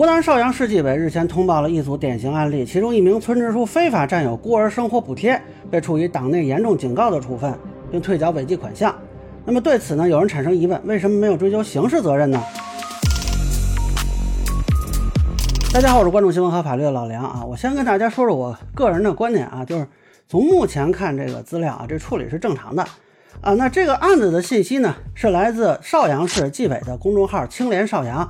湖南邵阳市纪委日前通报了一组典型案例，其中一名村支书非法占有孤儿生活补贴，被处以党内严重警告的处分，并退缴违纪款项。那么对此呢，有人产生疑问：为什么没有追究刑事责任呢？大家好，我是关注新闻和法律的老梁啊。我先跟大家说说我个人的观点啊，就是从目前看这个资料啊，这处理是正常的啊。那这个案子的信息呢，是来自邵阳市纪委的公众号“青莲邵阳”。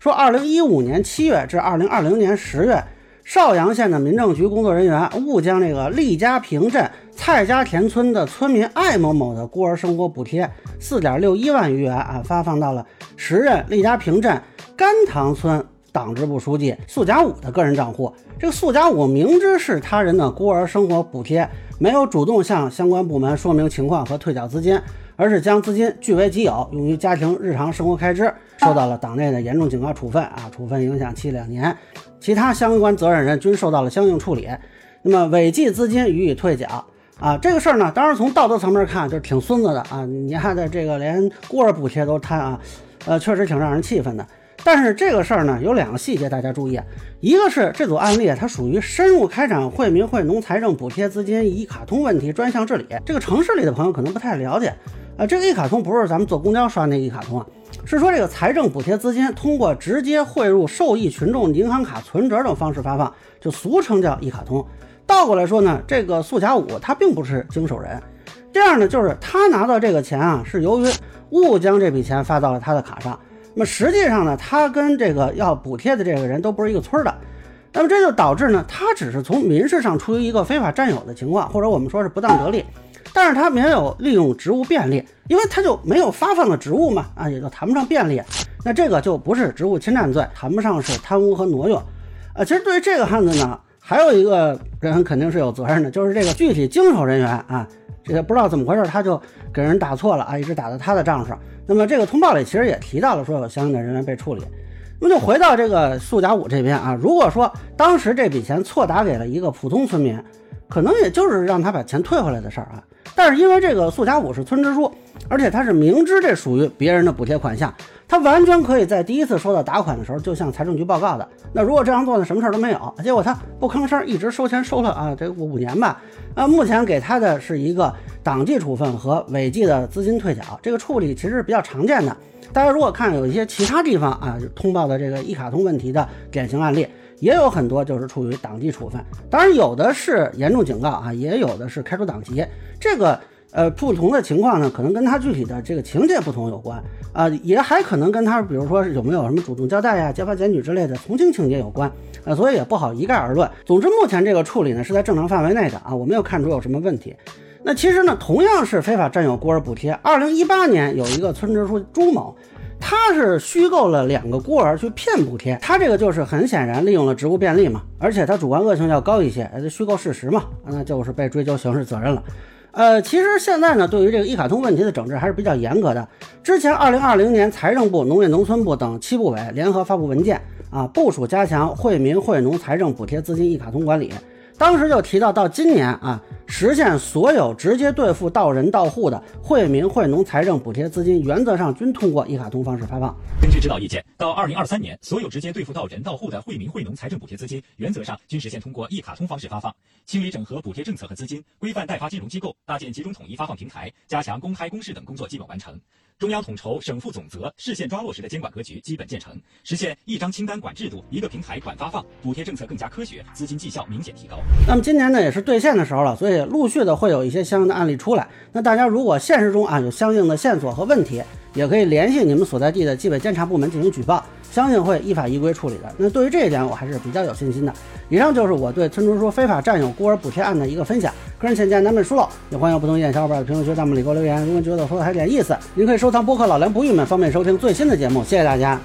说，二零一五年七月至二零二零年十月，邵阳县的民政局工作人员误将这个利家坪镇蔡家田村的村民艾某某的孤儿生活补贴四点六一万余元啊，发放到了时任利家坪镇甘塘村党支部书记粟家武的个人账户。这个粟家武明知是他人的孤儿生活补贴，没有主动向相关部门说明情况和退缴资金，而是将资金据为己有，用于家庭日常生活开支。受到了党内的严重警告处分啊，处分影响期两年，其他相关责任人均受到了相应处理。那么违纪资金予以退缴啊，这个事儿呢，当然从道德层面看就是挺孙子的啊，你还的这个连孤儿补贴都贪啊，呃，确实挺让人气愤的。但是这个事儿呢，有两个细节大家注意，一个是这组案例它属于深入开展惠民惠农财政补贴资金一卡通问题专项治理，这个城市里的朋友可能不太了解啊，这个一卡通不是咱们坐公交刷那一卡通啊。是说，这个财政补贴资金通过直接汇入受益群众银行卡存折等方式发放，就俗称叫一卡通。倒过来说呢，这个苏甲五他并不是经手人，这样呢，就是他拿到这个钱啊，是由于误将这笔钱发到了他的卡上。那么实际上呢，他跟这个要补贴的这个人都不是一个村的。那么这就导致呢，他只是从民事上处于一个非法占有的情况，或者我们说是不当得利。但是他没有利用职务便利，因为他就没有发放的职务嘛，啊，也就谈不上便利。那这个就不是职务侵占罪，谈不上是贪污和挪用。啊，其实对于这个案子呢，还有一个人肯定是有责任的，就是这个具体经手人员啊，这个不知道怎么回事，他就给人打错了啊，一直打到他的账上。那么这个通报里其实也提到了，说有相应的人员被处理。那么就回到这个苏甲武这边啊，如果说当时这笔钱错打给了一个普通村民，可能也就是让他把钱退回来的事儿啊。但是因为这个苏家武是村支书，而且他是明知这属于别人的补贴款项，他完全可以在第一次收到打款的时候就向财政局报告的。那如果这样做呢，什么事儿都没有。结果他不吭声，一直收钱收了啊，这五年吧。啊，目前给他的是一个党纪处分和违纪的资金退缴，这个处理其实是比较常见的。大家如果看有一些其他地方啊通报的这个一卡通问题的典型案例。也有很多就是处于党纪处分，当然有的是严重警告啊，也有的是开除党籍。这个呃不同的情况呢，可能跟他具体的这个情节不同有关啊，也还可能跟他比如说有没有什么主动交代呀、揭发检举之类的从轻情节有关啊，所以也不好一概而论。总之，目前这个处理呢是在正常范围内的啊，我没有看出有什么问题。那其实呢，同样是非法占有孤儿补贴，二零一八年有一个村支书朱某。他是虚构了两个孤儿去骗补贴，他这个就是很显然利用了职务便利嘛，而且他主观恶性要高一些，虚构事实嘛，那就是被追究刑事责任了。呃，其实现在呢，对于这个一卡通问题的整治还是比较严格的。之前二零二零年，财政部、农业农村部等七部委联合发布文件啊，部署加强惠民惠农财政补贴资金一卡通管理。当时就提到，到今年啊，实现所有直接兑付到人到户的惠民惠农财政补贴资金，原则上均通过一卡通方式发放。根据指导意见，到二零二三年，所有直接兑付到人到户的惠民惠农财政补贴资金，原则上均实现通过一卡通方式发放。清理整合补贴政策和资金，规范代发金融机构，搭建集中统一发放平台，加强公开公示等工作基本完成。中央统筹，省负总责，市县抓落实的监管格局基本建成，实现一张清单管制度，一个平台管发放，补贴政策更加科学，资金绩效明显提高。那么今年呢，也是兑现的时候了，所以陆续的会有一些相应的案例出来。那大家如果现实中啊有相应的线索和问题，也可以联系你们所在地的纪委监察部门进行举报。相信会依法依规处理的。那对于这一点，我还是比较有信心的。以上就是我对村支书非法占有孤儿补贴案的一个分享。个人浅见难免疏漏，也欢迎不同意见小伙伴在评论区、弹幕里给我留言。如果觉得说的还有点意思，您可以收藏播客老梁不郁闷，方便收听最新的节目。谢谢大家。